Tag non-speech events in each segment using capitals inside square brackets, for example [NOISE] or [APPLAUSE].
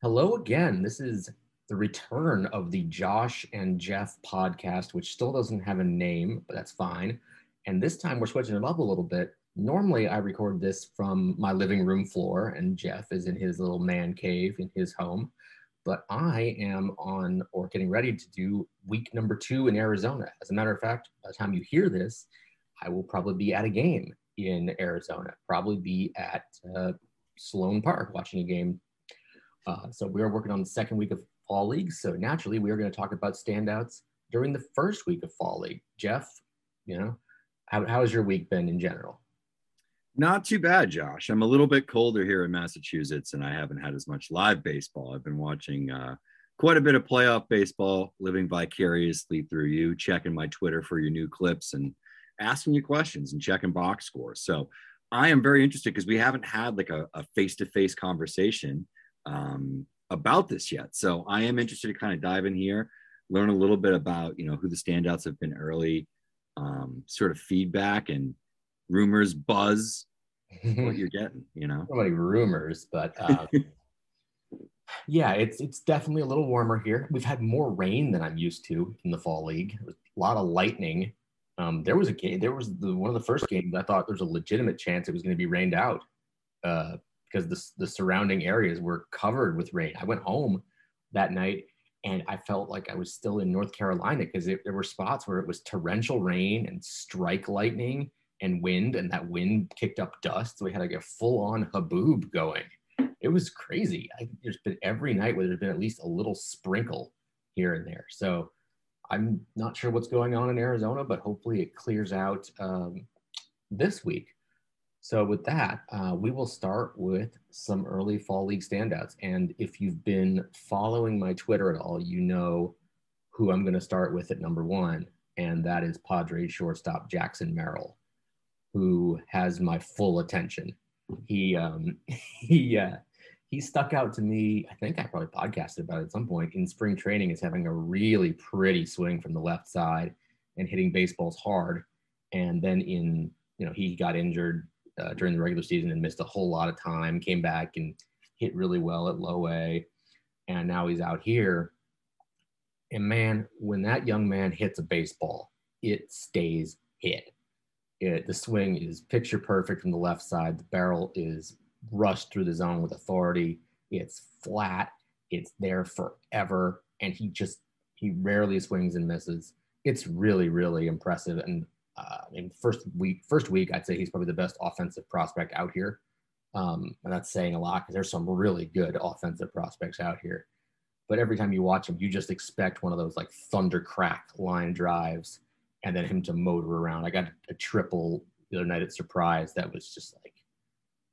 Hello again. This is the return of the Josh and Jeff podcast, which still doesn't have a name, but that's fine. And this time we're switching it up a little bit. Normally, I record this from my living room floor, and Jeff is in his little man cave in his home. But I am on or getting ready to do week number two in Arizona. As a matter of fact, by the time you hear this, I will probably be at a game in Arizona, probably be at uh, Sloan Park watching a game uh, so we are working on the second week of fall league. So naturally, we are going to talk about standouts during the first week of fall league. Jeff, you know, how, how has your week been in general? Not too bad, Josh. I'm a little bit colder here in Massachusetts, and I haven't had as much live baseball. I've been watching uh, quite a bit of playoff baseball, living vicariously through you, checking my Twitter for your new clips, and asking you questions and checking box scores. So I am very interested because we haven't had like a face to face conversation um, about this yet. So I am interested to kind of dive in here, learn a little bit about you know who the standouts have been early, um, sort of feedback and rumors, buzz, [LAUGHS] what you're getting. You know, so many rumors, but. Uh, [LAUGHS] yeah, it's it's definitely a little warmer here. We've had more rain than I'm used to in the fall league. A lot of lightning. Um, there was a game. There was the, one of the first games. I thought there was a legitimate chance it was going to be rained out. Uh, because the, the surrounding areas were covered with rain. I went home that night and I felt like I was still in North Carolina because there were spots where it was torrential rain and strike lightning and wind, and that wind kicked up dust. So we had like a full on haboob going. It was crazy. I, there's been every night where there's been at least a little sprinkle here and there. So I'm not sure what's going on in Arizona, but hopefully it clears out um, this week. So with that, uh, we will start with some early fall league standouts. And if you've been following my Twitter at all, you know who I'm going to start with at number one, and that is Padres shortstop Jackson Merrill, who has my full attention. He um, [LAUGHS] he uh, he stuck out to me. I think I probably podcasted about it at some point in spring training as having a really pretty swing from the left side and hitting baseballs hard. And then in you know he got injured uh, during the regular season and missed a whole lot of time. Came back and hit really well at low A, and now he's out here. And man, when that young man hits a baseball, it stays hit. It, the swing is picture perfect from the left side. The barrel is rushed through the zone with authority. It's flat. It's there forever, and he just he rarely swings and misses. It's really really impressive, and uh, in first week, first week, I'd say he's probably the best offensive prospect out here. Um, and that's saying a lot because there's some really good offensive prospects out here. But every time you watch him, you just expect one of those like thunder crack line drives and then him to motor around. I got a triple the other night at Surprise that was just like,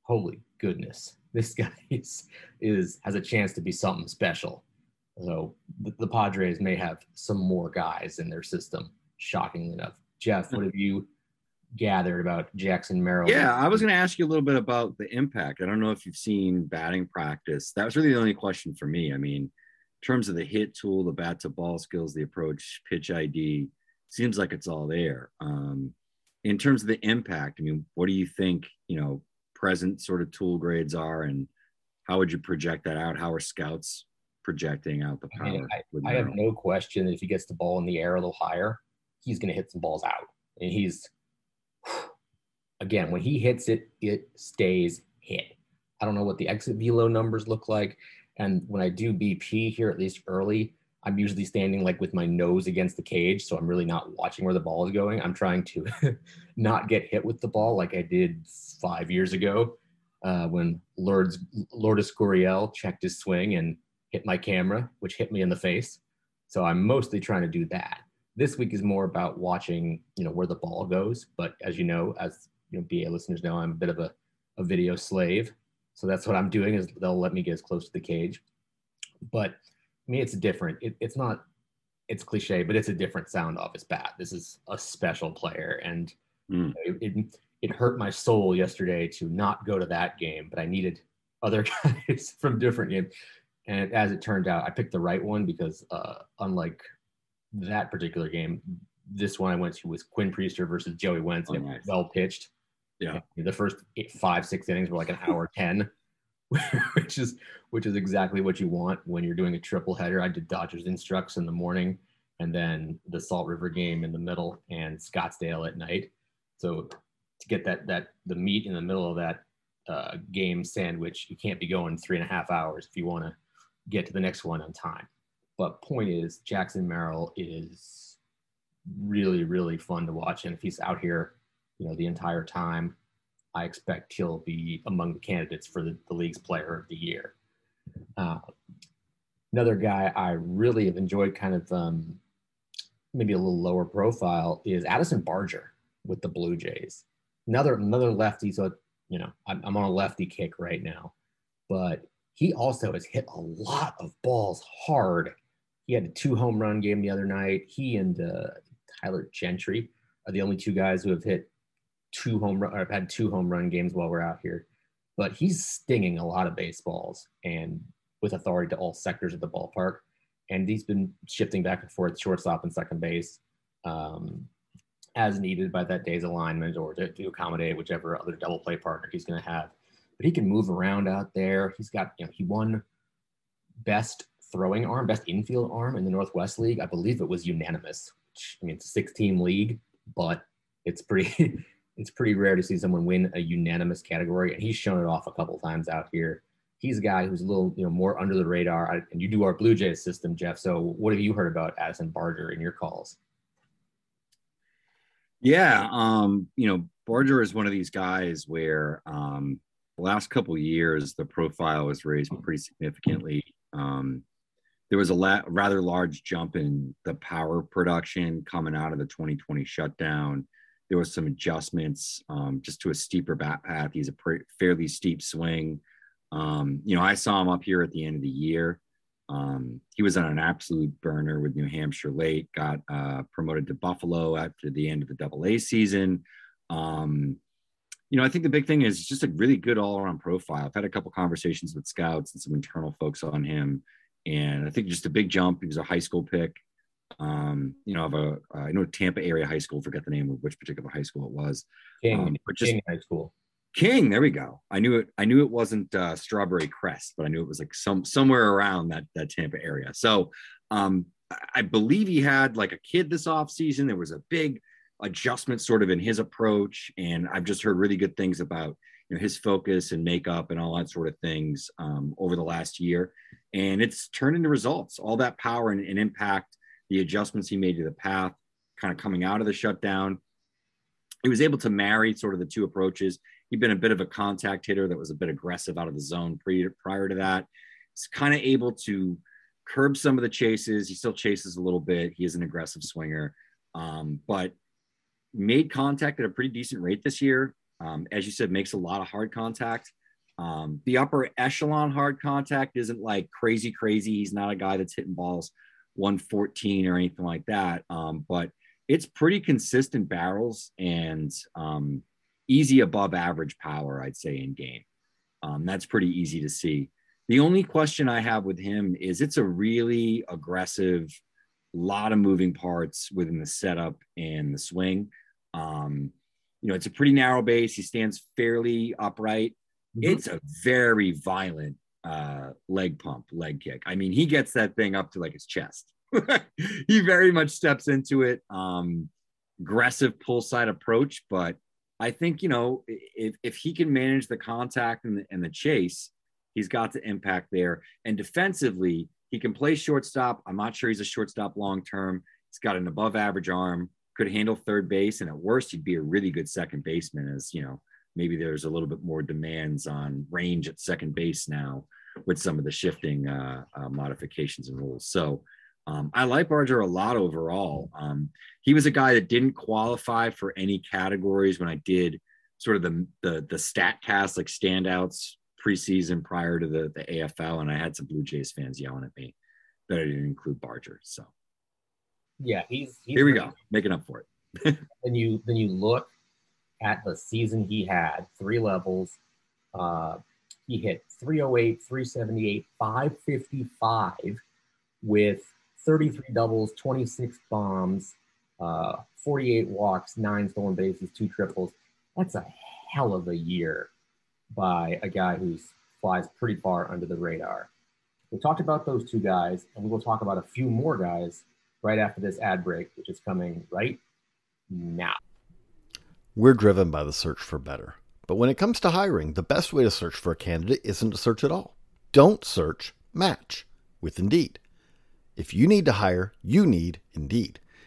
holy goodness, [LAUGHS] this guy is, is has a chance to be something special. So the, the Padres may have some more guys in their system, shockingly enough. Jeff, what have you gathered about Jackson Merrill? Yeah, I was going to ask you a little bit about the impact. I don't know if you've seen batting practice. That was really the only question for me. I mean, in terms of the hit tool, the bat to ball skills, the approach, pitch ID, seems like it's all there. Um, in terms of the impact, I mean, what do you think, you know, present sort of tool grades are and how would you project that out? How are scouts projecting out the power? I, mean, I, I have no question that if he gets the ball in the air a little higher, he's going to hit some balls out. And he's, [SIGHS] again, when he hits it, it stays hit. I don't know what the exit velo numbers look like. And when I do BP here, at least early, I'm usually standing like with my nose against the cage. So I'm really not watching where the ball is going. I'm trying to [LAUGHS] not get hit with the ball like I did five years ago uh, when Lourdes, Lourdes checked his swing and hit my camera, which hit me in the face. So I'm mostly trying to do that this week is more about watching, you know, where the ball goes. But as you know, as you know, BA listeners know, I'm a bit of a, a video slave. So that's what I'm doing is they'll let me get as close to the cage. But I mean, it's different. It, it's not, it's cliche, but it's a different sound off his bat. This is a special player. And mm. it, it, it hurt my soul yesterday to not go to that game, but I needed other [LAUGHS] guys from different games. And as it turned out, I picked the right one because uh, unlike that particular game, this one I went to was Quinn Priester versus Joey Wentz, oh, nice. well pitched. Yeah, the first eight, five, six innings were like an hour ten, [LAUGHS] which is which is exactly what you want when you're doing a triple header. I did Dodgers Instructs in the morning, and then the Salt River game in the middle, and Scottsdale at night. So to get that that the meat in the middle of that uh, game sandwich, you can't be going three and a half hours if you want to get to the next one on time. But point is, Jackson Merrill is really, really fun to watch. And if he's out here, you know, the entire time, I expect he'll be among the candidates for the, the league's player of the year. Uh, another guy I really have enjoyed kind of um, maybe a little lower profile is Addison Barger with the Blue Jays. Another another lefty. So you know I'm, I'm on a lefty kick right now, but he also has hit a lot of balls hard. He had a two home run game the other night. He and uh, Tyler Gentry are the only two guys who have hit two home run or have had two home run games while we're out here. But he's stinging a lot of baseballs and with authority to all sectors of the ballpark. And he's been shifting back and forth, shortstop and second base, um, as needed by that day's alignment or to, to accommodate whichever other double play partner he's going to have but he can move around out there. He's got, you know, he won best throwing arm, best infield arm in the Northwest League. I believe it was unanimous. Which, I mean, it's a six-team league, but it's pretty [LAUGHS] it's pretty rare to see someone win a unanimous category, and he's shown it off a couple times out here. He's a guy who's a little, you know, more under the radar. And you do our Blue Jays system, Jeff. So, what have you heard about Addison Barger in your calls? Yeah, um, you know, Barger is one of these guys where um, the last couple years, the profile was raised pretty significantly. Um, there was a la- rather large jump in the power production coming out of the 2020 shutdown. There was some adjustments um, just to a steeper bat path. He's a fairly steep swing. Um, you know, I saw him up here at the end of the year. Um, he was on an absolute burner with New Hampshire late, got uh, promoted to Buffalo after the end of the double A season. Um, you know, I think the big thing is just a really good all around profile. I've had a couple conversations with scouts and some internal folks on him, and I think just a big jump. He was a high school pick. Um, you know, of a uh, I know Tampa area high school. Forget the name of which particular high school it was. King, um, just, King High School. King, there we go. I knew it. I knew it wasn't uh, Strawberry Crest, but I knew it was like some somewhere around that that Tampa area. So, um, I believe he had like a kid this off season. There was a big adjustment sort of in his approach. And I've just heard really good things about you know his focus and makeup and all that sort of things um, over the last year. And it's turned into results. All that power and, and impact, the adjustments he made to the path, kind of coming out of the shutdown. He was able to marry sort of the two approaches. He'd been a bit of a contact hitter that was a bit aggressive out of the zone pre- prior to that. He's kind of able to curb some of the chases. He still chases a little bit. He is an aggressive swinger, um, but made contact at a pretty decent rate this year. Um, as you said, makes a lot of hard contact. Um, the upper echelon hard contact isn't like crazy, crazy. He's not a guy that's hitting balls 114 or anything like that. Um, but it's pretty consistent barrels and um, easy above average power, I'd say, in game. Um, that's pretty easy to see. The only question I have with him is it's a really aggressive, lot of moving parts within the setup and the swing. You know, it's a pretty narrow base. He stands fairly upright. Mm-hmm. It's a very violent uh, leg pump, leg kick. I mean, he gets that thing up to like his chest. [LAUGHS] he very much steps into it. Um, aggressive pull side approach, but I think you know if if he can manage the contact and the, and the chase, he's got the impact there. And defensively, he can play shortstop. I'm not sure he's a shortstop long term. He's got an above average arm could handle third base, and at worst, he'd be a really good second baseman. As you know, maybe there's a little bit more demands on range at second base now with some of the shifting uh, uh, modifications and rules. So um, I like Barger a lot overall. Um, he was a guy that didn't qualify for any categories when I did sort of the the, the stat cast like standouts preseason prior to the, the AFL, and I had some Blue Jays fans yelling at me that I didn't include Barger. So yeah, he's, he's here we go, making up for it. [LAUGHS] then you then you look at the season he had, three levels. Uh, he hit 308, 378, 555 with 33 doubles, 26 bombs, uh, 48 walks, nine stolen bases, two triples. That's a hell of a year by a guy who flies pretty far under the radar. We talked about those two guys, and we will talk about a few more guys right after this ad break, which is coming right now. We're driven by the search for better. But when it comes to hiring, the best way to search for a candidate isn't to search at all. Don't search, match with Indeed. If you need to hire, you need Indeed.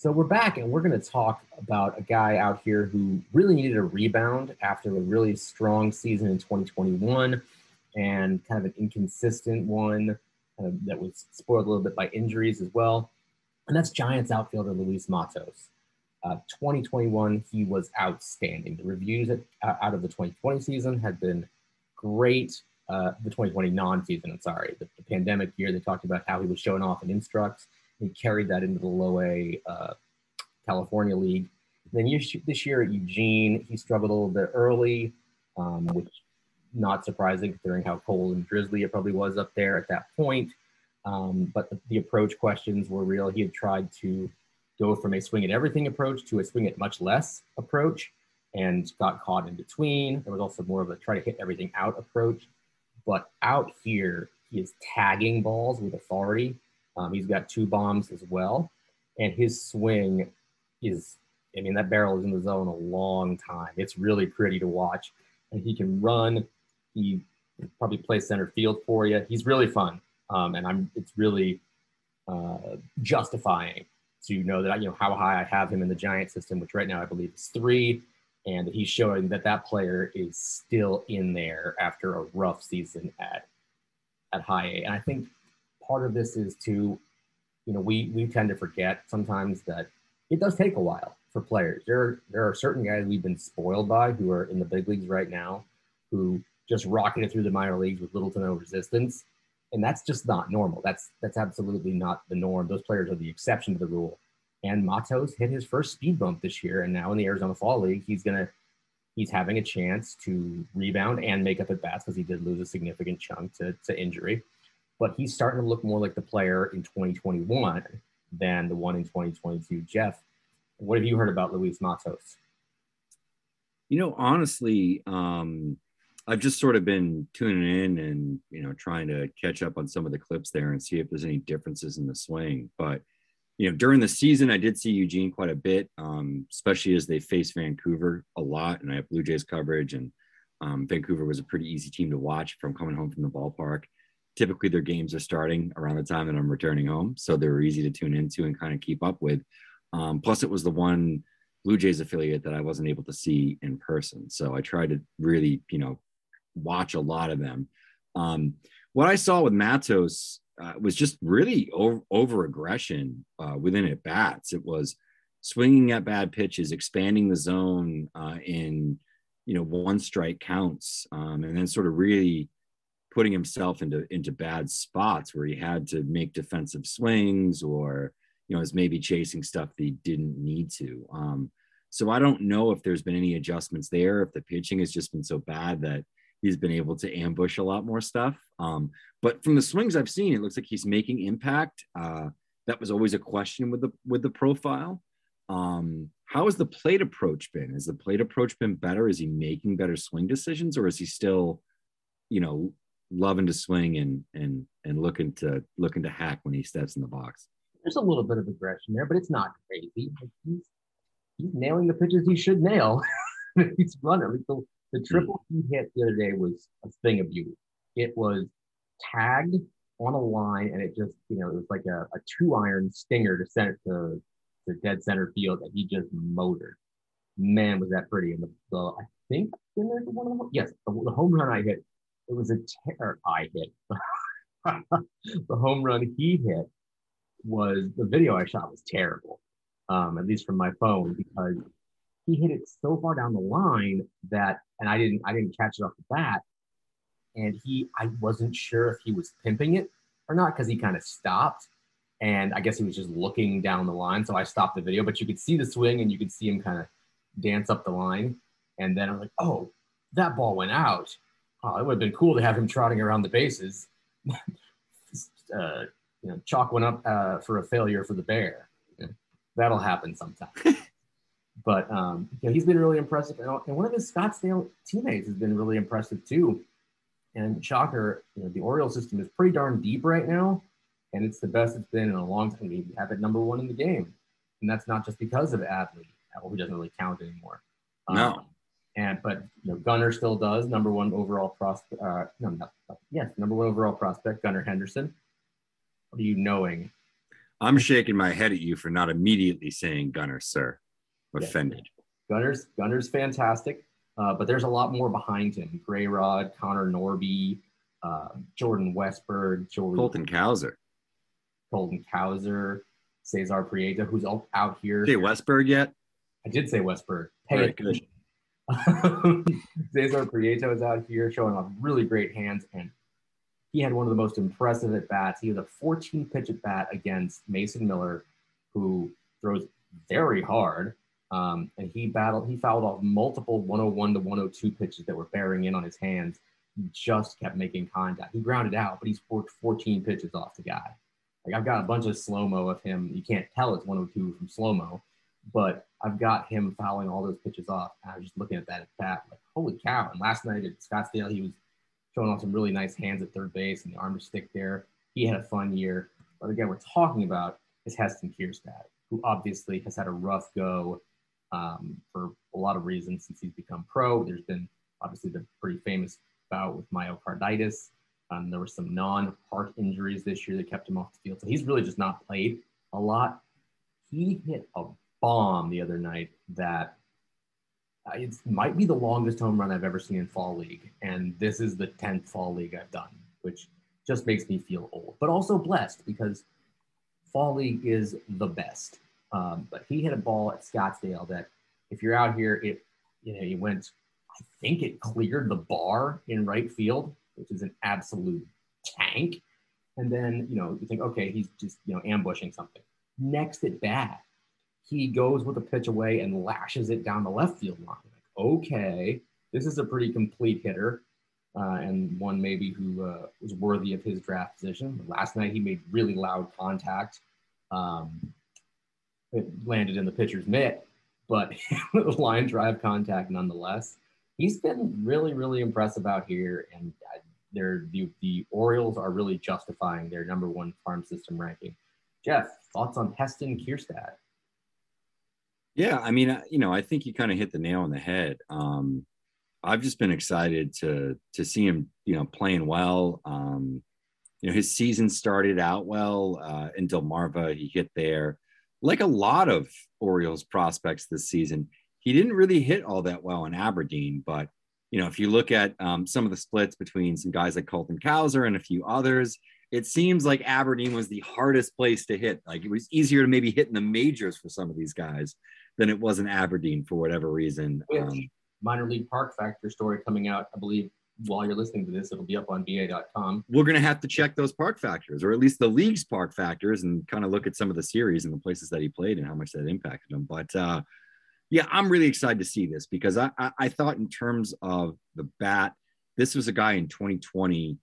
So we're back and we're going to talk about a guy out here who really needed a rebound after a really strong season in 2021 and kind of an inconsistent one uh, that was spoiled a little bit by injuries as well. And that's Giants outfielder Luis Matos. Uh, 2021, he was outstanding. The reviews at, out of the 2020 season had been great. Uh, the 2020 non-season, I'm sorry, the, the pandemic year, they talked about how he was showing off in instructs he carried that into the low A uh, California League. then this year at Eugene, he struggled a little bit early, um, which not surprising considering how cold and drizzly it probably was up there at that point. Um, but the, the, approach questions were real. He had tried to go from a swing at everything approach to a swing at much less approach and got caught in between. There was also more of a try to hit everything out approach. But out here, he is tagging balls with authority um, he's got two bombs as well, and his swing is, I mean, that barrel is in the zone a long time. It's really pretty to watch, and he can run. He probably plays center field for you. He's really fun, um, and I'm. It's really uh, justifying to know that you know how high I have him in the Giant system, which right now I believe is three, and he's showing that that player is still in there after a rough season at at high A. And I think part of this is to, you know, we we tend to forget sometimes that it does take a while for players. There there are certain guys we've been spoiled by who are in the big leagues right now, who just rocketed through the minor leagues with little to no resistance, and that's just not normal. That's that's absolutely not the norm. Those players are the exception to the rule. And Matos hit his first speed bump this year, and now in the Arizona Fall League, he's gonna he's having a chance to rebound and make up at bats because he did lose a significant chunk to, to injury but he's starting to look more like the player in 2021 than the one in 2022. Jeff, what have you heard about Luis Matos? You know, honestly, um, I've just sort of been tuning in and you know trying to catch up on some of the clips there and see if there's any differences in the swing. But you know, during the season, I did see Eugene quite a bit, um, especially as they face Vancouver a lot. And I have Blue Jays coverage, and um, Vancouver was a pretty easy team to watch from coming home from the ballpark. Typically, their games are starting around the time that I'm returning home, so they were easy to tune into and kind of keep up with. Um, plus, it was the one Blue Jays affiliate that I wasn't able to see in person, so I tried to really, you know, watch a lot of them. Um, what I saw with Matos uh, was just really over, over aggression uh, within at bats. It was swinging at bad pitches, expanding the zone uh, in you know one strike counts, um, and then sort of really putting himself into into bad spots where he had to make defensive swings or you know is maybe chasing stuff that he didn't need to. Um, so I don't know if there's been any adjustments there. If the pitching has just been so bad that he's been able to ambush a lot more stuff. Um, but from the swings I've seen, it looks like he's making impact. Uh, that was always a question with the with the profile. Um, how has the plate approach been? Has the plate approach been better? Is he making better swing decisions, or is he still, you know, loving to swing and and and looking to looking to hack when he steps in the box? There's a little bit of aggression there, but it's not crazy. He's, he's nailing the pitches he should nail. [LAUGHS] he's running. The, the triple he hit the other day was a thing of beauty. It was tagged on a line, and it just, you know, it was like a, a two iron stinger to send it to, the dead center field that he just motored. Man, was that pretty! And the, the I think in there one of them. Yes, the, the home run I hit. It was a terror. I hit. [LAUGHS] the home run he hit was the video I shot was terrible, um, at least from my phone because he hit it so far down the line that, and I didn't, I didn't catch it off the bat. And he, I wasn't sure if he was pimping it or not because he kind of stopped, and I guess he was just looking down the line. So I stopped the video, but you could see the swing and you could see him kind of dance up the line. And then I'm like, oh, that ball went out. Oh, it would have been cool to have him trotting around the bases. [LAUGHS] uh, you know, chalk one up uh, for a failure for the bear. That'll happen sometime. [LAUGHS] But um, you know, he's been really impressive, and, and one of his Scottsdale teammates has been really impressive too. And shocker, you know, the Orioles system is pretty darn deep right now, and it's the best it's been in a long time. We have it number one in the game, and that's not just because of Adley, who doesn't really count anymore. No. And but you know, Gunnar still does number one overall prospect. Uh, no, not, yes, number one overall prospect, Gunnar Henderson. What are you knowing? I'm shaking my head at you for not immediately saying Gunnar, sir offended. Yeah. Gunnar's Gunnar's fantastic, uh, but there's a lot more behind him. Gray Rod, Connor Norby, uh, Jordan Westburg, Jordan, Colton Cowser, Colton Cowser, Cesar Prieto, who's out here. Say Westburg yet? I did say Westburg. Pay right, good. [LAUGHS] Cesar Prieto is out here showing off really great hands, and he had one of the most impressive at bats. He had a 14 pitch at bat against Mason Miller, who throws very hard. Um, and he battled, he fouled off multiple 101 to 102 pitches that were bearing in on his hands. He just kept making contact. He grounded out, but he's worked 14 pitches off the guy. Like I've got a bunch of slow mo of him. You can't tell it's 102 from slow mo, but I've got him fouling all those pitches off. And I was just looking at that at bat, like holy cow! And last night at Scottsdale, he was showing off some really nice hands at third base and the arm to stick there. He had a fun year. But again, we're talking about is Heston Kjerstad, who obviously has had a rough go um, for a lot of reasons since he's become pro. There's been obviously the pretty famous bout with myocarditis. Um, there were some non-heart injuries this year that kept him off the field. So he's really just not played a lot. He hit a bomb the other night that uh, it might be the longest home run I've ever seen in fall league. And this is the 10th fall league I've done, which just makes me feel old, but also blessed because fall league is the best. Um, but he hit a ball at Scottsdale that, if you're out here, it you know he went. I think it cleared the bar in right field, which is an absolute tank. And then you know you think, okay, he's just you know ambushing something. Next at bat, he goes with a pitch away and lashes it down the left field line. Like, okay, this is a pretty complete hitter. Uh, and one maybe who uh, was worthy of his draft position. Last night he made really loud contact. Um, it landed in the pitcher's mitt, but [LAUGHS] line drive contact nonetheless. He's been really, really impressive out here, and they're, the, the Orioles are really justifying their number one farm system ranking. Jeff, thoughts on Heston Kjerstad? Yeah, I mean, you know, I think you kind of hit the nail on the head. Um, I've just been excited to to see him, you know, playing well. Um, you know, his season started out well uh, in Delmarva. He hit there, like a lot of Orioles prospects this season. He didn't really hit all that well in Aberdeen, but you know, if you look at um, some of the splits between some guys like Colton Cowser and a few others, it seems like Aberdeen was the hardest place to hit. Like it was easier to maybe hit in the majors for some of these guys than it was in Aberdeen for whatever reason. Um, minor league park factor story coming out, I believe, while you're listening to this, it'll be up on BA.com. We're going to have to check those park factors, or at least the league's park factors, and kind of look at some of the series and the places that he played and how much that impacted him. But uh, yeah, I'm really excited to see this because I, I, I, thought in terms of the bat, this was a guy in 2020,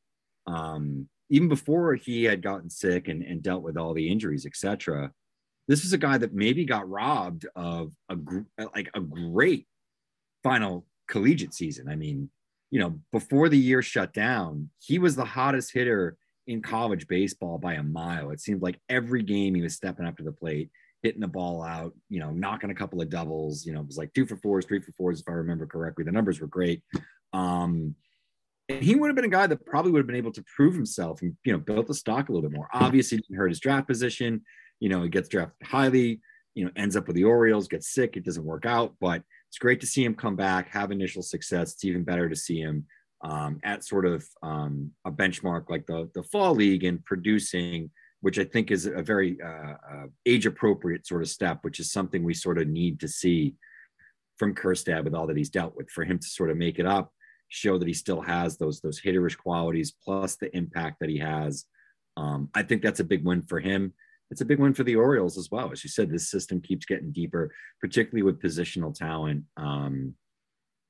um, even before he had gotten sick and, and dealt with all the injuries, etc. This was a guy that maybe got robbed of a like a great final collegiate season. I mean, you know, before the year shut down, he was the hottest hitter in college baseball by a mile. It seemed like every game he was stepping up to the plate, hitting the ball out, you know, knocking a couple of doubles. You know, it was like two for fours, three for fours, if I remember correctly. The numbers were great. Um, and he would have been a guy that probably would have been able to prove himself and you know built the stock a little bit more. Obviously, didn't hurt his draft position. You know, he gets drafted highly. You know, ends up with the Orioles, gets sick, it doesn't work out. But it's great to see him come back, have initial success. It's even better to see him um, at sort of um, a benchmark like the the fall league and producing, which I think is a very uh, uh, age appropriate sort of step, which is something we sort of need to see from Kjerstad with all that he's dealt with for him to sort of make it up, show that he still has those those hitterish qualities plus the impact that he has. Um, I think that's a big win for him it's a big win for the Orioles as well. As you said, this system keeps getting deeper, particularly with positional talent. Um,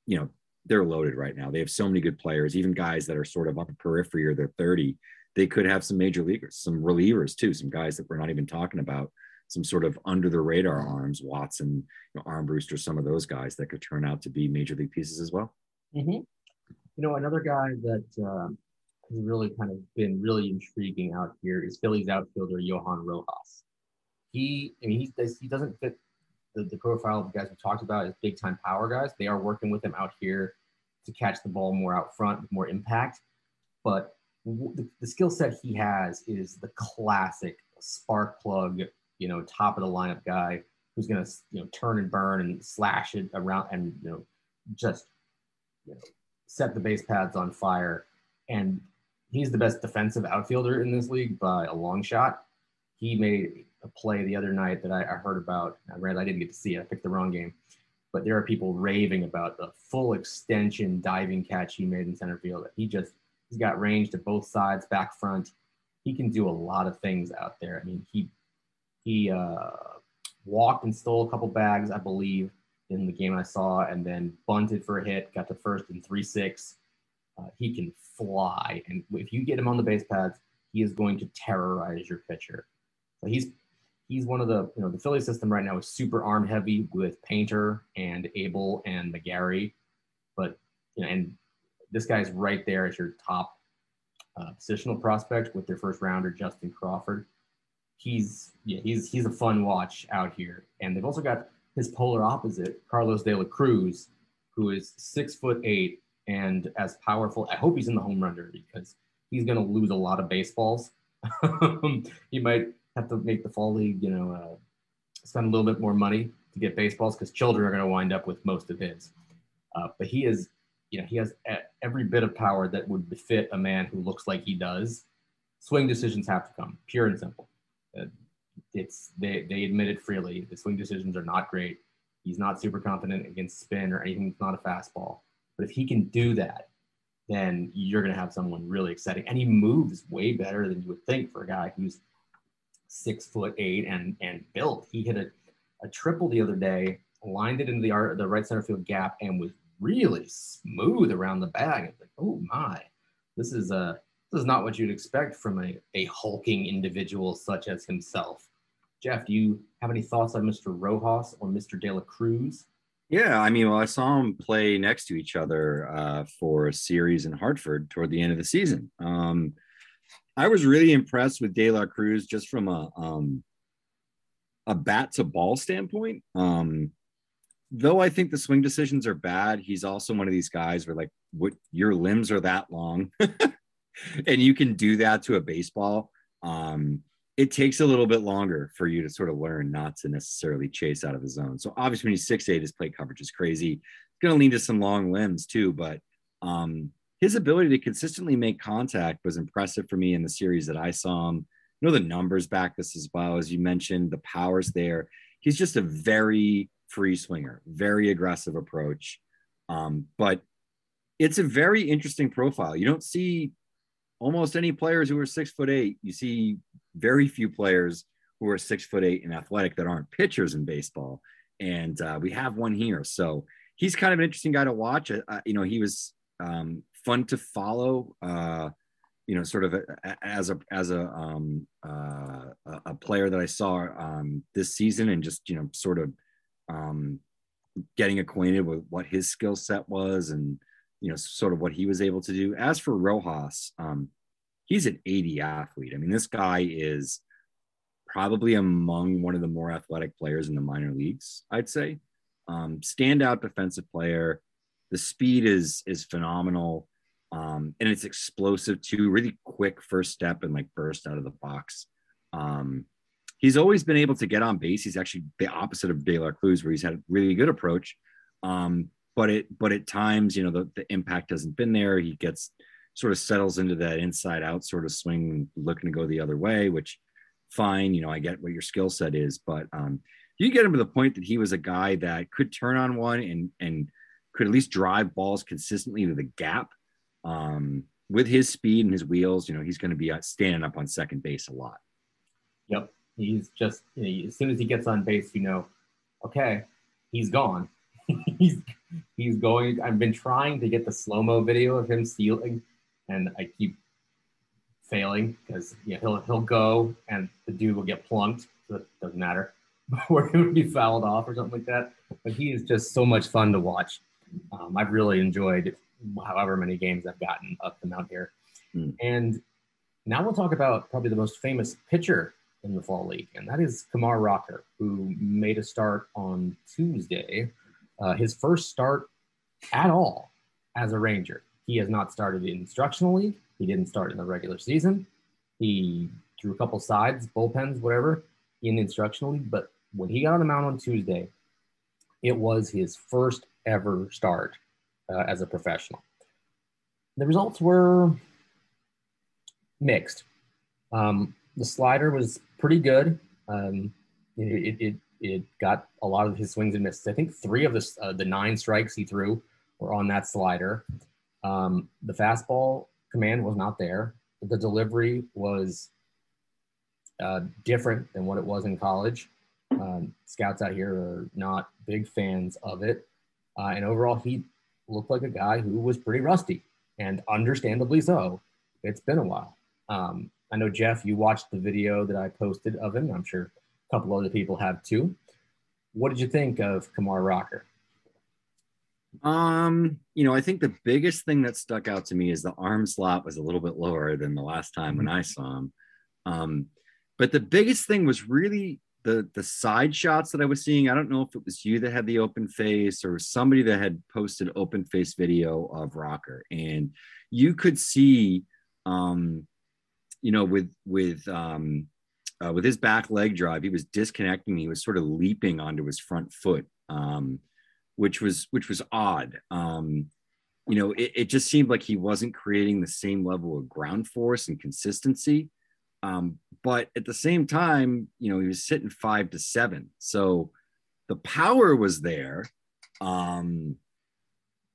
you know, they're loaded right now. They have so many good players, even guys that are sort of on the periphery or they're 30. They could have some major leaguers, some relievers too, some guys that we're not even talking about, some sort of under the radar arms, Watson, you know, Armbruster, some of those guys that could turn out to be major league pieces as well. Mm-hmm. You know, another guy that uh, has really kind of been really intriguing out here is Phillies outfielder Johan Rojas. He, I mean, he, he doesn't fit the, the profile of the guys we talked about as big time power guys. They are working with him out here to catch the ball more out front with more impact. But the, the skill set he has is the classic spark plug, you know, top of the lineup guy who's going to, you know, turn and burn and slash it around and, you know, just you know, set the base pads on fire. And he's the best defensive outfielder in this league by a long shot. He made a play the other night that I, I heard about. I read I didn't get to see it. I picked the wrong game, but there are people raving about the full extension diving catch he made in center field. He just he's got range to both sides, back front. He can do a lot of things out there. I mean, he he uh, walked and stole a couple bags, I believe, in the game I saw, and then bunted for a hit, got to first in three six. Uh, he can fly, and if you get him on the base pads, he is going to terrorize your pitcher. So he's he's one of the you know the Philly system right now is super arm heavy with Painter and Abel and McGarry, but you know and this guy's right there as your top uh, positional prospect with their first rounder Justin Crawford. He's yeah he's he's a fun watch out here, and they've also got his polar opposite Carlos De La Cruz, who is six foot eight and as powerful. I hope he's in the home run derby because he's going to lose a lot of baseballs. [LAUGHS] he might have to make the fall league, you know, uh, spend a little bit more money to get baseballs because children are going to wind up with most of his. Uh, but he is, you know, he has every bit of power that would befit a man who looks like he does. Swing decisions have to come, pure and simple. Uh, it's they they admit it freely. The swing decisions are not great. He's not super confident against spin or anything that's not a fastball. But if he can do that, then you're going to have someone really exciting. And he moves way better than you would think for a guy who's six foot eight and and built. He hit a, a triple the other day, lined it into the art, the right center field gap, and was really smooth around the bag. It's like, oh my, this is a uh, this is not what you'd expect from a, a hulking individual such as himself. Jeff, do you have any thoughts on Mr. Rojas or Mr. De La Cruz? Yeah, I mean, well, I saw them play next to each other uh, for a series in Hartford toward the end of the season. Um, I was really impressed with De La Cruz just from a um, a bat to ball standpoint, um, though I think the swing decisions are bad, he's also one of these guys where like what your limbs are that long [LAUGHS] and you can do that to a baseball. Um, it takes a little bit longer for you to sort of learn not to necessarily chase out of the zone. So obviously when he's six eight, his plate coverage is crazy. It's going to lean to some long limbs too, but um, his ability to consistently make contact was impressive for me in the series that I saw him. You know the numbers back this as well as you mentioned, the powers there. He's just a very free swinger, very aggressive approach. Um, but it's a very interesting profile. You don't see almost any players who are six foot eight. You see very few players who are six foot eight and athletic that aren't pitchers in baseball. And uh, we have one here. So he's kind of an interesting guy to watch. Uh, you know, he was um, fun to follow. Uh, you know, sort of a, as a as a um, uh, a player that I saw um, this season, and just you know, sort of um, getting acquainted with what his skill set was, and you know, sort of what he was able to do. As for Rojas, um, he's an 80 athlete. I mean, this guy is probably among one of the more athletic players in the minor leagues. I'd say, um, standout defensive player. The speed is is phenomenal um, and it's explosive too. Really quick first step and like burst out of the box. Um, he's always been able to get on base. He's actually the opposite of La Cruz, where he's had a really good approach. Um, but it but at times, you know, the, the impact hasn't been there. He gets sort of settles into that inside out sort of swing, looking to go the other way, which fine. You know, I get what your skill set is, but um, you get him to the point that he was a guy that could turn on one and and could at least drive balls consistently to the gap um, with his speed and his wheels, you know, he's going to be standing up on second base a lot. Yep. He's just, you know, as soon as he gets on base, you know, okay, he's gone. [LAUGHS] he's he's going. I've been trying to get the slow mo video of him stealing, and I keep failing because yeah, he'll he'll go and the dude will get plunked. So it doesn't matter, [LAUGHS] where he would be fouled off or something like that. But he is just so much fun to watch. Um, I've really enjoyed however many games I've gotten up the Mount here. Mm. And now we'll talk about probably the most famous pitcher in the fall league, and that is Kumar Rocker, who made a start on Tuesday. Uh, his first start at all as a Ranger. He has not started in instructional league. He didn't start in the regular season. He threw a couple sides, bullpens, whatever, in instructional league. But when he got on the mound on Tuesday, it was his first ever start uh, as a professional. The results were mixed. Um, the slider was pretty good. Um, it, it, it got a lot of his swings and misses. I think three of the, uh, the nine strikes he threw were on that slider. Um, the fastball command was not there. The delivery was uh, different than what it was in college. Um, scouts out here are not big fans of it. Uh, and overall, he looked like a guy who was pretty rusty, and understandably so. It's been a while. Um, I know Jeff, you watched the video that I posted of him. I'm sure a couple other people have too. What did you think of Kumar Rocker? Um, you know, I think the biggest thing that stuck out to me is the arm slot was a little bit lower than the last time when I saw him. Um, but the biggest thing was really the the side shots that I was seeing, I don't know if it was you that had the open face or somebody that had posted open face video of Rocker, and you could see, um, you know, with with um, uh, with his back leg drive, he was disconnecting. He was sort of leaping onto his front foot, um, which was which was odd. Um, you know, it, it just seemed like he wasn't creating the same level of ground force and consistency um, but at the same time, you know, he was sitting five to seven. So the power was there. Um,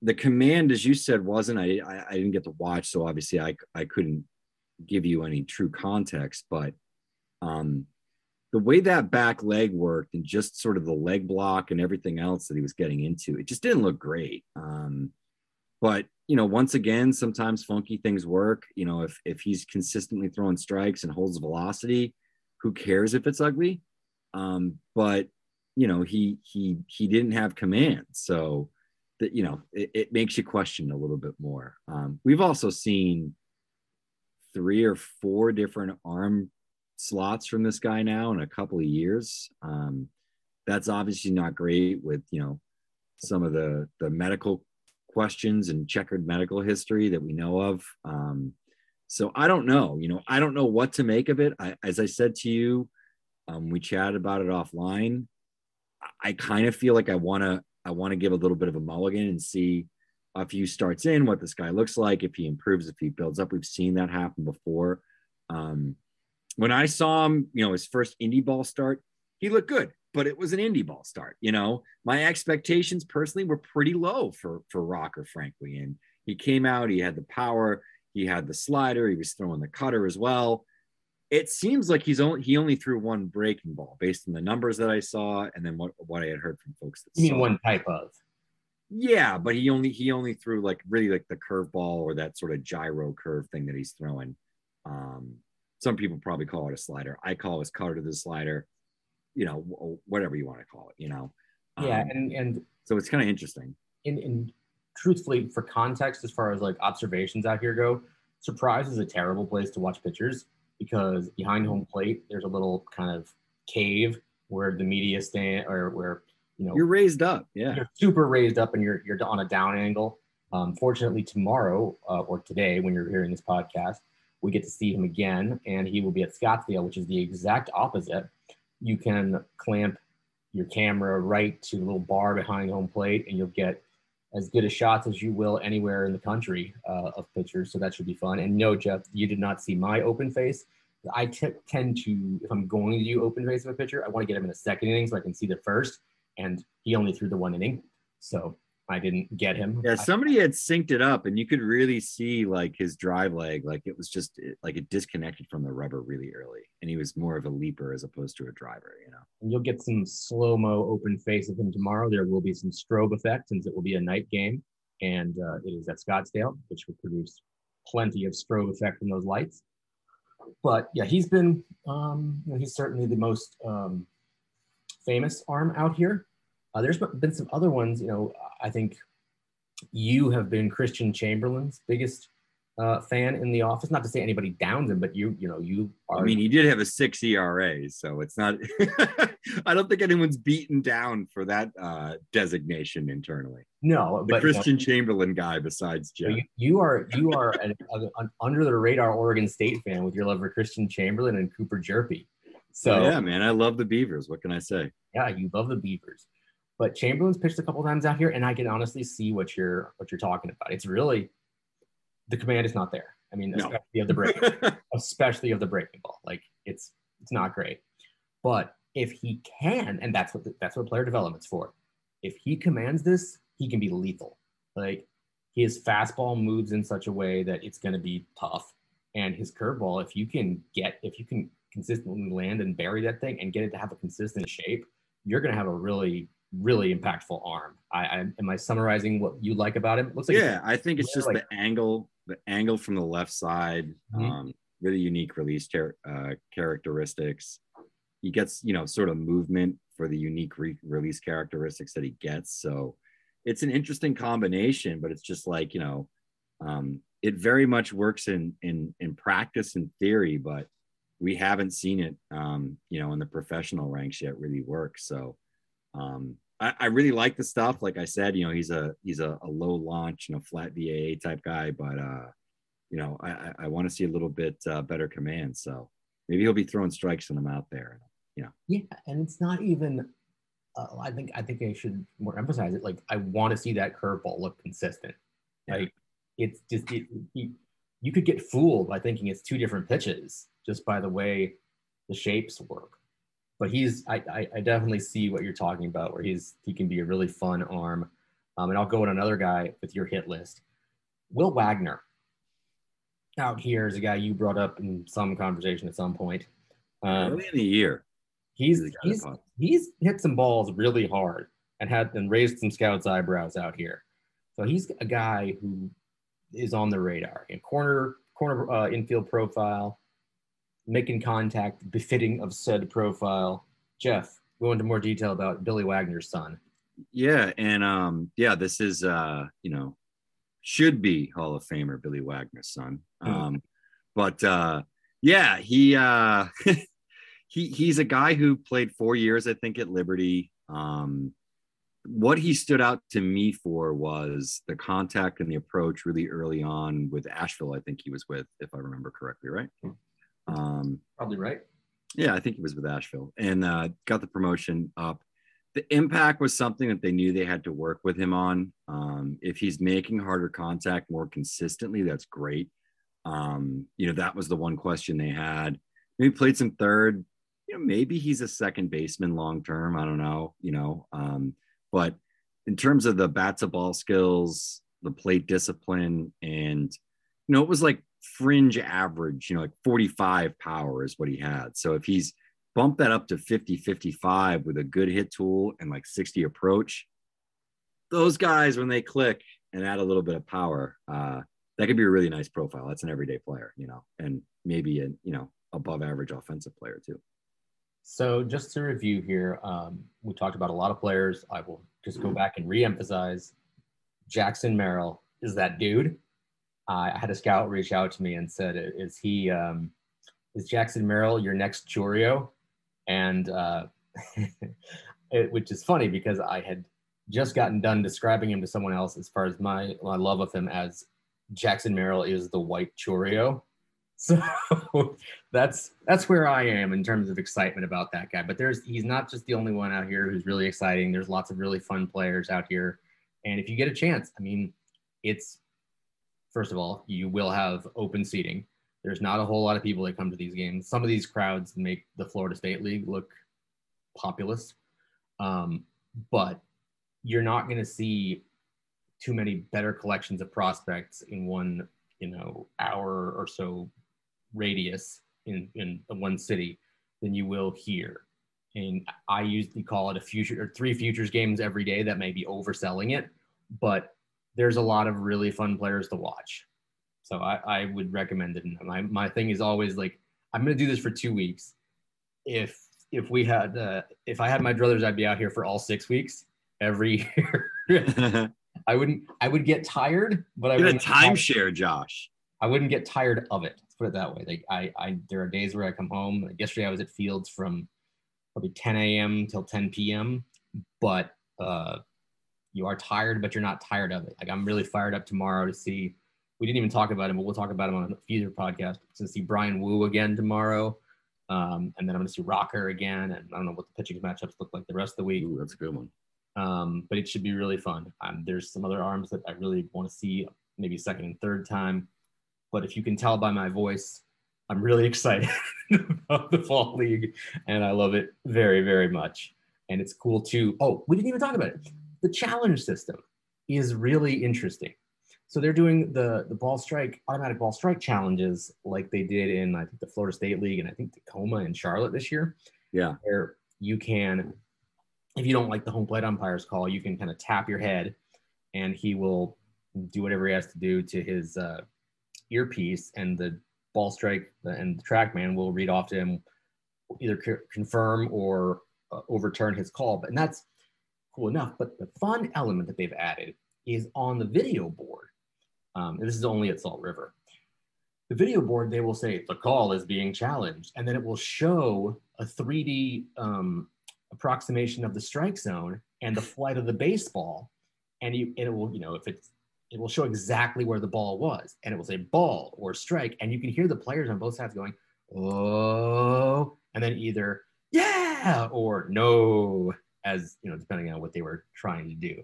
the command, as you said, wasn't. I, I, I didn't get to watch, so obviously I I couldn't give you any true context. But um, the way that back leg worked and just sort of the leg block and everything else that he was getting into, it just didn't look great. Um, but you know, once again, sometimes funky things work. You know, if if he's consistently throwing strikes and holds velocity, who cares if it's ugly? Um, but you know, he he he didn't have command, so that you know, it, it, makes you question a little bit more. Um, we've also seen three or four different arm slots from this guy now in a couple of years. Um, that's obviously not great with you know some of the the medical questions and checkered medical history that we know of. Um, so I don't know. You know, I don't know what to make of it. I, as I said to you, um, we chatted about it offline. I kind of feel like I want to I want to give a little bit of a mulligan and see a few starts in what this guy looks like, if he improves, if he builds up. We've seen that happen before. Um, when I saw him, you know, his first indie ball start, he looked good, but it was an indie ball start. You know, my expectations personally were pretty low for for Rocker, frankly. And he came out, he had the power, he had the slider, he was throwing the cutter as well. It seems like he's only he only threw one breaking ball based on the numbers that I saw and then what, what I had heard from folks that You mean one type of? Yeah, but he only he only threw like really like the curveball or that sort of gyro curve thing that he's throwing. Um, some people probably call it a slider. I call his cutter to the slider. You know, whatever you want to call it. You know. Yeah, Um, and and so it's kind of interesting. in, in truthfully, for context, as far as like observations out here go, Surprise is a terrible place to watch pitchers because behind home plate there's a little kind of cave where the media stand or where you know You're raised up, yeah. you're super raised up and you're you're on a down angle. Um, fortunately, tomorrow uh, or today, when you're hearing this podcast, we get to see him again, and he will be at Scottsdale, which is the exact opposite. You can clamp your camera right to the little bar behind home plate, and you'll get as good a shots as you will anywhere in the country uh, of pitchers. So that should be fun. And no, Jeff, you did not see my open face. I t- tend to, if I'm going to do open face of a pitcher, I want to get him in the second inning so I can see the first. And he only threw the one inning, so I didn't get him. Yeah, somebody had synced it up, and you could really see like his drive leg, like it was just it- like it disconnected from the rubber really early, and he was more of a leaper as opposed to a driver. You know. and you'll get some slow mo open face of him tomorrow. There will be some strobe effect since it will be a night game, and uh, it is at Scottsdale, which will produce plenty of strobe effect from those lights. But yeah, he's been um, you know, he's certainly the most um, famous arm out here. Uh, there's been some other ones. You know, I think you have been Christian Chamberlain's biggest uh, fan in the office. Not to say anybody downs him, but you you know you are. I mean, he did have a six ERA, so it's not. [LAUGHS] I don't think anyone's beaten down for that uh, designation internally. no, The but you know, Christian Chamberlain guy, besides Jeff. you, you are you are an, an under the radar Oregon State fan with your love for Christian Chamberlain and Cooper Hjerpe. So yeah. yeah, man, I love the Beavers. What can I say? Yeah, you love the Beavers. But Chamberlain's pitched a couple times out here, and I can honestly see what you're what you're talking about. It's really the command is not there. I mean, No. especially of the break, [LAUGHS] especially of the breaking ball. Like it's it's not great. But if he can, and that's what the, that's what player development's for. If he commands this, he can be lethal. Like his fastball moves in such a way that it's going to be tough, and his curveball, if you can get, if you can consistently land and bury that thing and get it to have a consistent shape, you're going to have a really really impactful arm. I, I am I summarizing what you like about him? It looks like yeah, I think it's just like- the angle, the angle from the left side, Mhm. um, really unique release uh, characteristics. He gets, you know, sort of movement for the unique re- release characteristics that he gets. So it's an interesting combination, but it's just like, you know, um, it very much works in in in practice and theory, but we haven't seen it, um, you know, in the professional ranks yet really work. So um, I, I really like the stuff. Like I said, you know, he's a he's a, a low launch, you know, flat VAA type guy, but uh, you know, I, I, I want to see a little bit uh, better command. So maybe he'll be throwing strikes when I'm out there. You know. Yeah, and it's not even. Uh, I think I think I should more emphasize it. Like I want to see that curveball look consistent. Yeah. Like it's just it, you, you could get fooled by thinking it's two different pitches just by the way the shapes work. But he's I, I, I definitely see what you're talking about where he's he can be a really fun arm. Um, and I'll go with another guy with your hit list, Will Wagner. Out here is a guy you brought up in some conversation at some point. Um, Early in the year, he's he's he's hit some balls really hard and had and raised some scouts' eyebrows out here. So he's a guy who is on the radar in corner corner uh, infield profile, making contact befitting of said profile. Jeff, we go into more detail about Billy Wagner's son. yeah, and um, yeah, this is uh, you know, should be Hall of Famer Billy Wagner's son. Hmm. Um, but uh, yeah, he uh, [LAUGHS] he he's a guy who played four years, I think, at Liberty. Um, what he stood out to me for was the contact and the approach really early on with Asheville. I think he was with, if I remember correctly, right? Um, Probably right. yeah, I think he was with Asheville and uh, got the promotion up. The impact was something that they knew they had to work with him on. Um, if he's making harder contact more consistently, that's great. Um, you know, that was the one question they had. Maybe played some third. You know, maybe he's a second baseman long term. I don't know. You know, um, but in terms of the bat to ball skills, the plate discipline, and you know, it was like fringe average, you know, like 45 power is what he had. So if he's bumped that up to 50, 55 with a good hit tool and like 60 approach, those guys, when they click and add a little bit of power, uh, that could be a really nice profile. That's an everyday player, you know, and maybe a, you know, above average offensive player too. So just to review here, um, we talked about a lot of players. I will just go back and re-emphasize. Jackson Merrill is that dude. I had a scout reach out to me and said, "Is he? Um, is Jackson Merrill your next Chourio?" And uh, [LAUGHS] it, which is funny because I had just gotten done describing him to someone else as far as my my love of him as Jackson Merrill is the white Chourio. [LAUGHS] So that's that's where I am in terms of excitement about that guy. But there's he's not just the only one out here who's really exciting. There's lots of really fun players out here. And if you get a chance, I mean, it's first of all, you will have open seating. There's not a whole lot of people that come to these games. Some of these crowds make the Florida State League look populous. Um, but you're not going to see too many better collections of prospects in one, you know, hour or so radius in, in one city than you will here. And I usually call it a future or three futures games every day. That may be overselling it, but there's a lot of really fun players to watch. So I, I would recommend it. And my, my thing is always like, I'm going to do this for two weeks. If, if we had, uh, if I had my druthers, I'd be out here for all six weeks every [LAUGHS] year. [LAUGHS] I wouldn't, I would get tired, but I Get a timeshare, Josh. I wouldn't get tired of it. Let's put it that way. Like I, I there are days where I come home. Like yesterday, I was at Fields from probably 10 a.m. till 10 p.m. But uh, you are tired, but you're not tired of it. Like I'm really fired up tomorrow to see. We didn't even talk about him, but we'll talk about him on a future podcast. To see Bryan Woo again tomorrow, um, and then I'm going to see Rocker again. And I don't know what the pitching matchups look like the rest of the week Ooh, that's a good one. um, but it should be really fun. Um, there's some other arms that I really want to see, maybe second and third time. But if you can tell by my voice, I'm really [LAUGHS] excited about the fall league, and I love it very, very much. And it's cool too. Oh, we didn't even talk about it. The challenge system is really interesting. So they're doing the the ball strike, automatic ball strike challenges like they did in I think the Florida State League and I think Tacoma and Charlotte this year Yeah. where you can, if you don't like the home plate umpire's call, you can kind of tap your head and he will do whatever he has to do to his uh, earpiece and the ball strike and the TrackMan will read off to him either co- confirm or uh, overturn his call. But and that's cool enough. But the fun element that they've added is on the video board. Um, and this is only at Salt River. The video board, they will say the call is being challenged, and then it will show a 3D um, approximation of the strike zone and the flight of the baseball, and you and it will you know if it's it will show exactly where the ball was, and it will say ball or strike, and you can hear the players on both sides going oh, and then either yeah or no, as you know depending on what they were trying to do,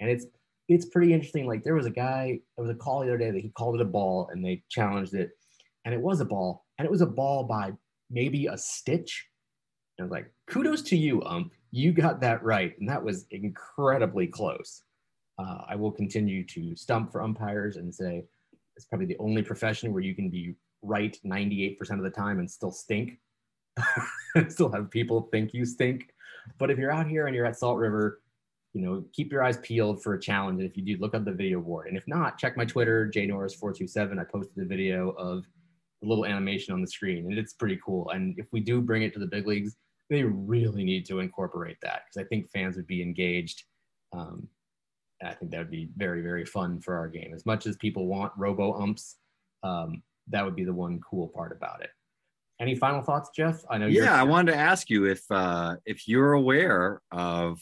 and it's it's pretty interesting. Like there was a guy, there was a call the other day that he called it a ball and they challenged it, and it was a ball, and it was a ball by maybe a stitch. And I was like, kudos to you, ump. You got that right. And that was incredibly close. Uh, I will continue to stump for umpires and say it's probably the only profession where you can be right 98% of the time and still stink. [LAUGHS] still have people think you stink. But if you're out here and you're at Salt River, you know, keep your eyes peeled for a challenge. And if you do, look up the video board. And if not, check my Twitter, jnorris427. I posted a video of the little animation on the screen, and it's pretty cool. And if we do bring it to the big leagues, they really need to incorporate that because I think fans would be engaged. Um, I think that would be very, very fun for our game. As much as people want robo umps, um, that would be the one cool part about it. Any final thoughts, Jeff? I know. Yeah, I wanted to ask you if uh, if you're aware of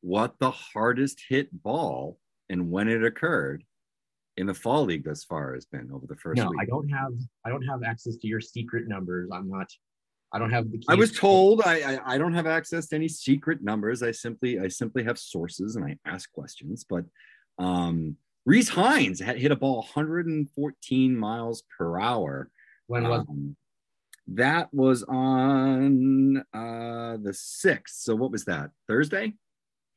what the hardest hit ball and when it occurred in the fall league thus far has been over the first No, week. I don't have. I don't have access to your secret numbers. I'm not. I don't have the. I was told I, I I don't have access to any secret numbers. I simply I simply have sources and I ask questions. But um, Reese Hines had hit a ball 114 miles per hour. When was Um, that was on uh the sixth. So what was that? Thursday?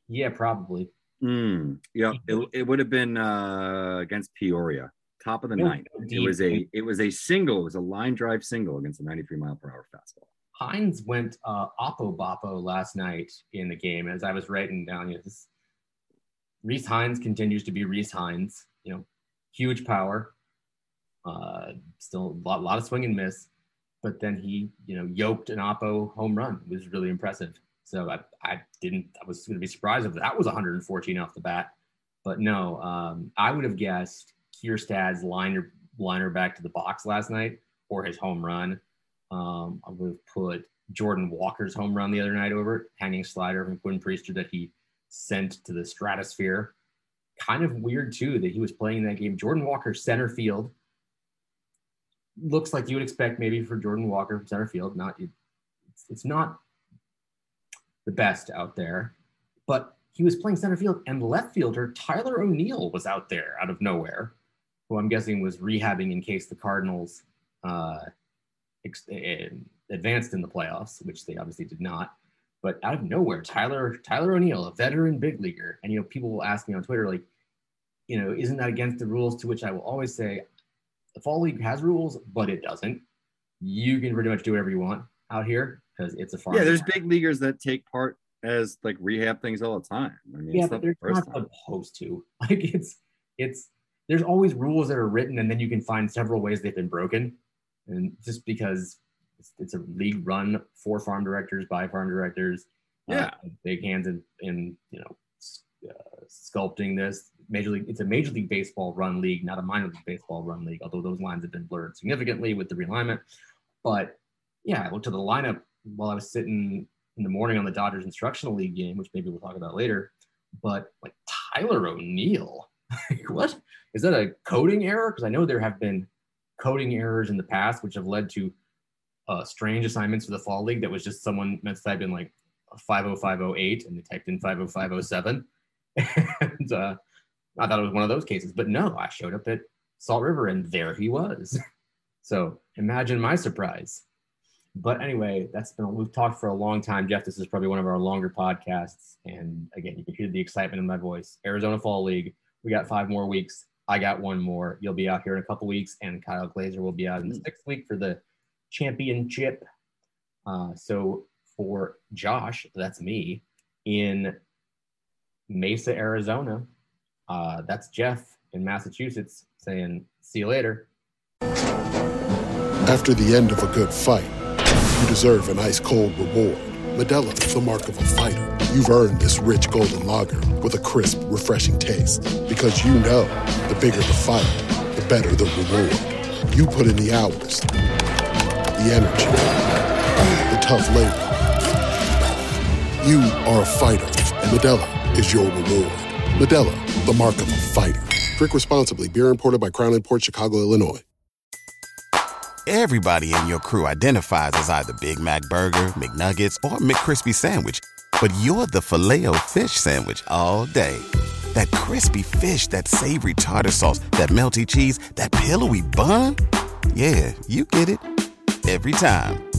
yeah, probably. Mm, yeah, it, it would have been uh against Peoria, top of the ninth. It was a it was a single, it was a line drive single against a 93 mile per hour fastball. Hines went uh, oppo boppo last night in the game. As I was writing down, you know, this Reese Hines continues to be Reese Hines. You know, huge power, uh, still a lot, lot of swing and miss, but then he, you know, yoked an oppo home run. It was really impressive. So I, I didn't. I was going to be surprised if that was 114 off the bat, but no. Um, I would have guessed Kjerstad's liner liner back to the box last night or his home run. Um, I would have put Jordan Walker's home run the other night over it, hanging slider from Quinn Priester that he sent to the stratosphere. Kind of weird too that he was playing in that game. Jordan Walker center field looks like you would expect maybe for Jordan Walker from center field. Not it's, not the best out there, but he was playing center field and left fielder Tyler O'Neill was out there out of nowhere, who I'm guessing was rehabbing in case the Cardinals uh, ex- eh, advanced in the playoffs, which they obviously did not. But out of nowhere, Tyler Tyler O'Neill, a veteran big leaguer, and you know people will ask me on Twitter like, you know, isn't that against the rules? To which I will always say, the fall league has rules, but it doesn't. You can pretty much do whatever you want out here because it's a farm. Yeah, there's big leaguers that take part as like rehab things all the time. I mean, yeah, it's but they're the first not time. supposed to. [LAUGHS] Like it's it's there's always rules that are written, and then you can find several ways they've been broken, and just because it's, it's a league run for farm directors by farm directors, uh, Yeah. big hands in in you know uh, sculpting this major league. It's a major league baseball run league, not a minor league baseball run league. Although those lines have been blurred significantly with the realignment, but yeah, I looked at the lineup while I was sitting in the morning on the Dodgers instructional league game, which maybe we'll talk about later. But like Tyler O'Neill, [LAUGHS] what is that a coding error? Because I know there have been coding errors in the past, which have led to uh, strange assignments for the fall league. That was just someone meant to type in like 50508 and they typed in 50507. And uh, I thought it was one of those cases, but no, I showed up at Salt River and there he was. [LAUGHS] So imagine my surprise. But anyway, that's been we've talked for a long time, Jeff. This is probably one of our longer podcasts, and again, you can hear the excitement in my voice. Arizona Fall League. We got five more weeks. I got one more. You'll be out here in a couple weeks, and Kyle Glaser will be out in the sixth week for the championship. Uh, so for Josh, that's me in Mesa, Arizona. Uh, that's Jeff in Massachusetts saying, "See you later." After the end of a good fight, you deserve an ice cold reward. Modelo is the mark of a fighter. You've earned this rich golden lager with a crisp, refreshing taste. Because you know the bigger the fight, the better the reward. You put in the hours, the energy, the tough labor. You are a fighter, and Modelo is your reward. Modelo, the mark of a fighter. Drink responsibly. Beer imported by Crown Port Chicago, Illinois. Everybody in your crew identifies as either Big Mac Burger, McNuggets, or McCrispy Sandwich. But you're the filet fish Sandwich all day. That crispy fish, that savory tartar sauce, that melty cheese, that pillowy bun. Yeah, you get it. Every time.